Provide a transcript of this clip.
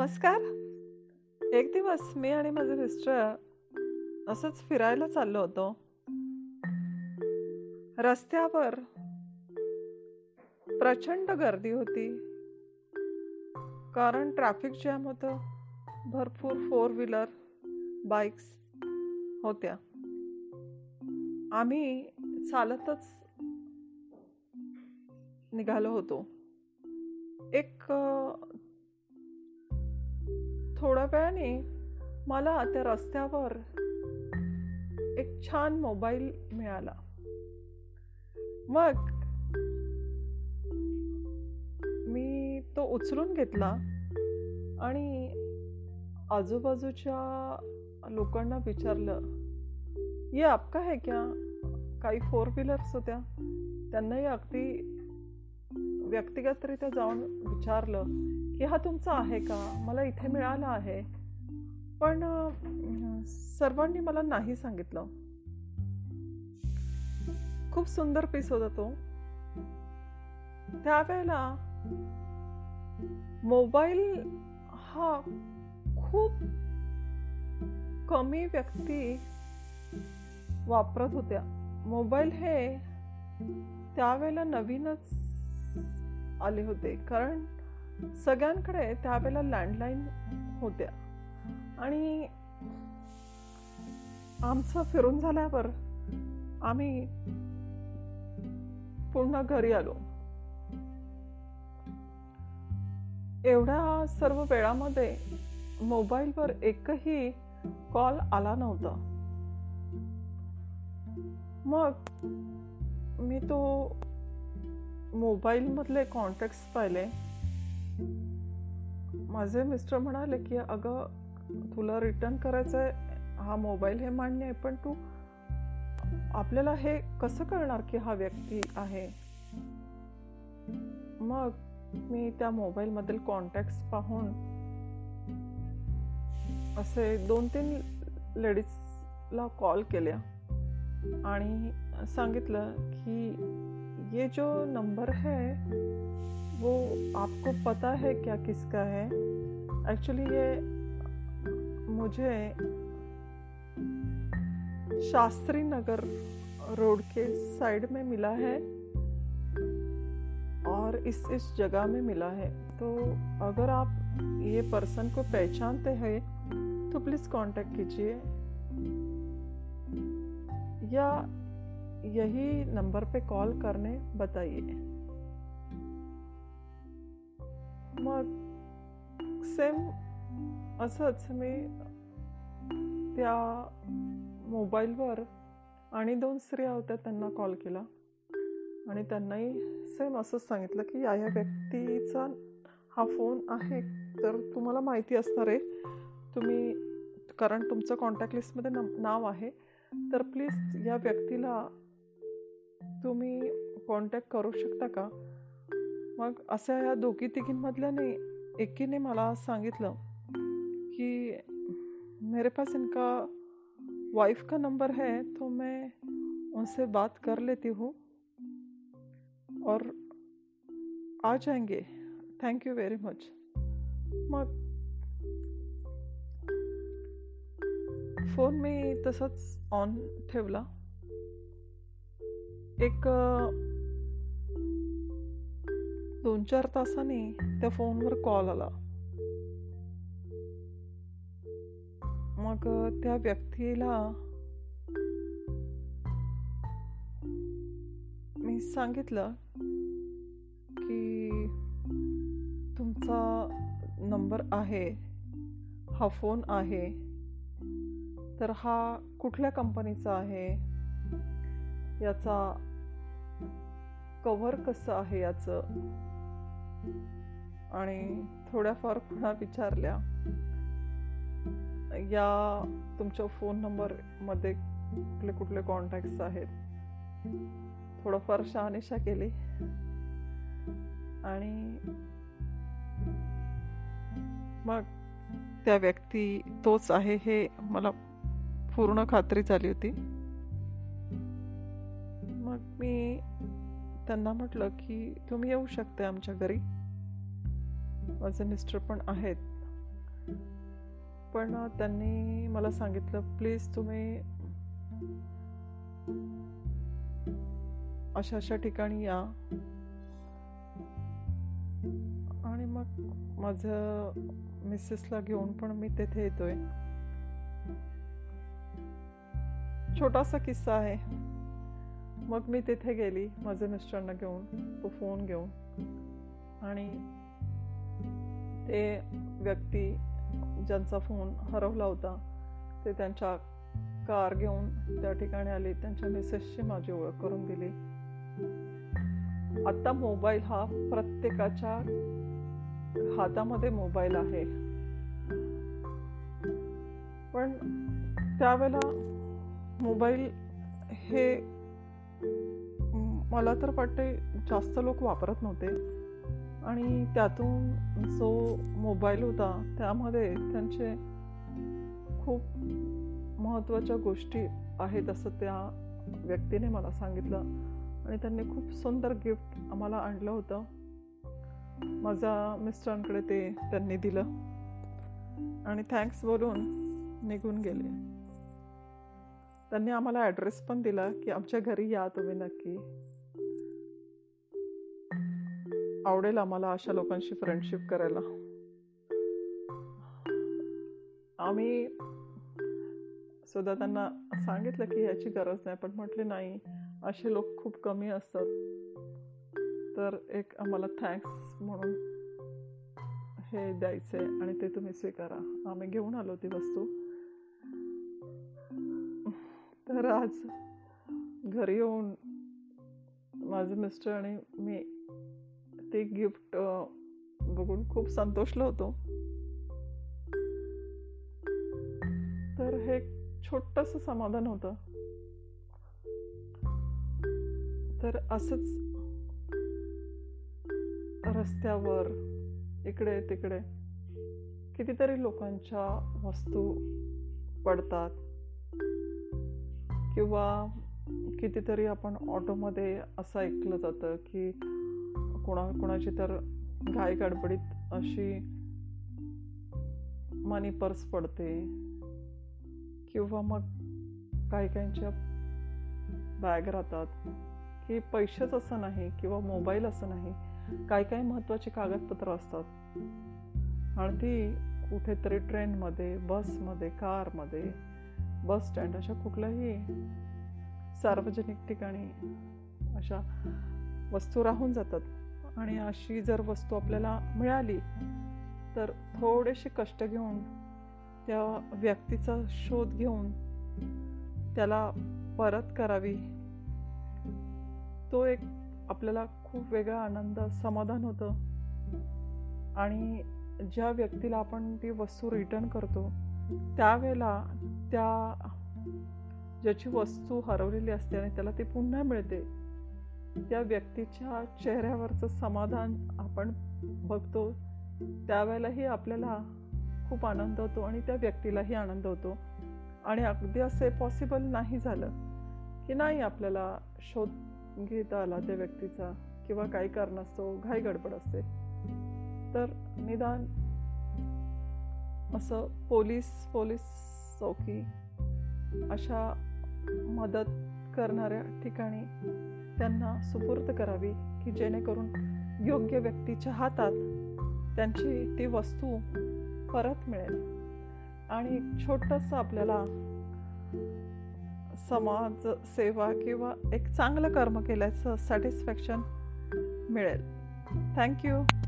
नमस्कार. एक दिवस मी आणि माझे मिस्टर असंच फिरायला चाललो होतो. रस्त्यावर प्रचंड गर्दी होती. कारण ट्रॅफिक जॅम होतं. भरपूर फोर व्हीलर बाईक्स होत्या. आम्ही चालतच निघालो होतो. एक थोड्या वेळाने मला त्या रस्त्यावर एक छान मोबाईल मिळाला. मग मी तो उचलून घेतला आणि आजूबाजूच्या लोकांना विचारलं ये आपका है क्या? काही फोर व्हीलर्स होत्या. त्यांनाही अगदी व्यक्तिगतरित्या जाऊन विचारलं की हा तुमचा आहे का? मला इथे मिळाला आहे. पण सर्वांनी मला नाही सांगितलं. खूप सुंदर पीस होता तो. त्यावेळेला मोबाईल हा खूप कमी व्यक्ती वापरत होत्या. मोबाईल हे त्यावेळेला नवीनच आले होते. कारण सगळ्यांकडे त्यावेळेला लँडलाईन होत्या. आणि आमचं फिरून झाल्यावर आम्ही पुन्हा घरी आलो. एवढ्या सर्व वेळामध्ये मोबाईलवर एकही कॉल आला नव्हता. मग मी तो मोबाईलमधले कॉन्टॅक्ट्स पाहिले. माझे मिस्टर म्हणाले की अगं तुला रिटर्न करायचं आहे हा मोबाईल हे मान्य आहे पण तू आपल्याला हे कसं कळणार की हा व्यक्ती आहे? मग मी त्या मोबाईलमधील कॉन्टॅक्ट पाहून असे दोन तीन लेडीजला कॉल केल्या आणि सांगितलं की ये जो नंबर है वो आपको पता है क्या किसका है? एक्चुअली ये मुझे शास्त्री नगर रोड के साइड में मिला है और इस इस जगह में मिला है। तो अगर आप ये पर्सन को पहचानते हैं तो प्लीज़ कांटेक्ट कीजिए। या यही नंबर पे कॉल करने बताइए। मग सेम असंच मी त्या मोबाईलवर आणि दोन स्त्रिया होत्या त्यांना कॉल केला. आणि त्यांनाही सेम असंच सांगितलं की या या व्यक्तीचा हा फोन आहे तर तुम्हाला माहिती असणार आहे. तुम्ही कारण तुमचं कॉन्टॅक्ट लिस्टमध्ये नाव आहे. तर प्लीज या व्यक्तीला तुम्ही कॉन्टॅक्ट करू शकता का? मग अशा या दोघी तिघींमधल्याने एकीने मला सांगितलं कि, मेरे पास इनका वाइफ का नंबर है तो मैं उनसे बात कर लेती हूँ और आ जाएँगे। थैंक यू वेरी मच मग फ़ोन मी तसंच ऑन ठेवला. एक दोन चार तासांनी त्या फोनवर कॉल आला. मग त्या व्यक्तीला मी सांगितलं की तुमचा नंबर आहे हा फोन आहे तर हा कुठल्या कंपनीचा आहे याचा कव्हर कसं आहे याचं? आणि थोड्याफार पुन्हा विचारल्या या तुमच्या फोन नंबरमध्ये कुठले कुठले कॉन्टॅक्ट्स आहेत? थोडंफार शहानिशा केली. आणि मग त्या व्यक्ती तोच आहे हे मला पूर्ण खात्री झाली होती. मग मी त्यांना म्हटलं की तुम्ही येऊ शकते आमच्या घरी. माझे मिस्टर पण आहेत. पण त्यांनी मला सांगितलं प्लीज तुम्ही अशा अशा ठिकाणी या. आणि मग माझं मिसेसला घेऊन पण मी तेथे येतोय. छोटासा किस्सा आहे. मग मी तिथे गेली माझे मिस्टरांना घेऊन तो फोन घेऊन. आणि ते व्यक्ती ज्यांचा फोन हरवला होता ते त्यांच्या कार घेऊन त्या ठिकाणी आले त्यांच्या मिसेसची माझी ओळख करून दिली. आता मोबाईल हा प्रत्येकाच्या हातामध्ये मोबाईल आहे. पण त्यावेळेला मोबाईल हे मला तर वाटते जास्त लोक वापरत नव्हते. आणि त्यातून जो मोबाईल होता त्यामध्ये त्यांचे खूप महत्त्वाच्या गोष्टी आहेत असं त्या व्यक्तीने मला सांगितलं. आणि त्यांनी खूप सुंदर गिफ्ट आम्हाला आणलं होतं. माझ्या मिस्टरांकडे ते त्यांनी दिलं. आणि थँक्स बोलून निघून गेले. त्यांनी आम्हाला ॲड्रेस पण दिला की आमच्या घरी या तुम्ही नक्की. आवडेल आम्हाला अशा लोकांशी फ्रेंडशिप करायला. आम्ही सुद्धा त्यांना सांगितलं की याची गरज नाही पण म्हटले नाही असे लोक खूप कमी असतात. तर एक आम्हाला थँक्स म्हणून हे द्यायचे आणि ते तुम्ही स्वीकारा. आम्ही घेऊन आलो ती वस्तू. तर आज घरी येऊन माझे मिस्टर आणि मी ते गिफ्ट बघून खूप संतोषलो होतो. तर हे छोटस समाधान होतं. तर असंच रस्त्यावर इकडे तिकडे कितीतरी लोकांच्या वस्तू पडतात. किंवा कितीतरी आपण ऑटोमध्ये असं ऐकलं जातं की कोणा कोणाची तर घाई गडबडीत अशी मनी पर्स पडते किंवा मग काही काहींच्या बॅग राहतात की पैसेच असं नाही किंवा मोबाईल असं नाही काही काही महत्त्वाची कागदपत्र असतात. आणि ती कुठेतरी ट्रेनमध्ये बसमध्ये कारमध्ये बस स्टँड अशा कुठल्याही सार्वजनिक ठिकाणी अशा वस्तू राहून जातात. आणि अशी जर वस्तू आपल्याला मिळाली तर थोडेसे कष्ट घेऊन त्या व्यक्तीचा शोध घेऊन त्याला परत करावी. तो एक आपल्याला खूप वेगळा आनंद समाधान होतं. आणि ज्या व्यक्तीला आपण ती वस्तू रिटर्न करतो त्यावेळेला त्या ज्याची वस्तू हरवलेली असते आणि त्याला ती पुन्हा मिळते त्या व्यक्तीच्या चेहऱ्यावरचं समाधान आपण बघतो. त्यावेळेलाही आपल्याला खूप आनंद होतो आणि त्या व्यक्तीलाही आनंद होतो. आणि अगदी असे पॉसिबल नाही झालं की नाही आपल्याला शोध घेता आला त्या व्यक्तीचा किंवा काही कारणास्तव घाई गडबड असते. तर निदान असं पोलीस पोलीस चौकी अशा मदत करणाऱ्या ठिकाणी त्यांना सुपूर्द करावी की जेणेकरून योग्य व्यक्तीच्या हातात त्यांची ती वस्तू परत मिळेल. आणि छोटंसं आपल्याला समाज सेवा किंवा एक चांगलं कर्म केल्याचं सॅटिस्फॅक्शन मिळेल. थँक्यू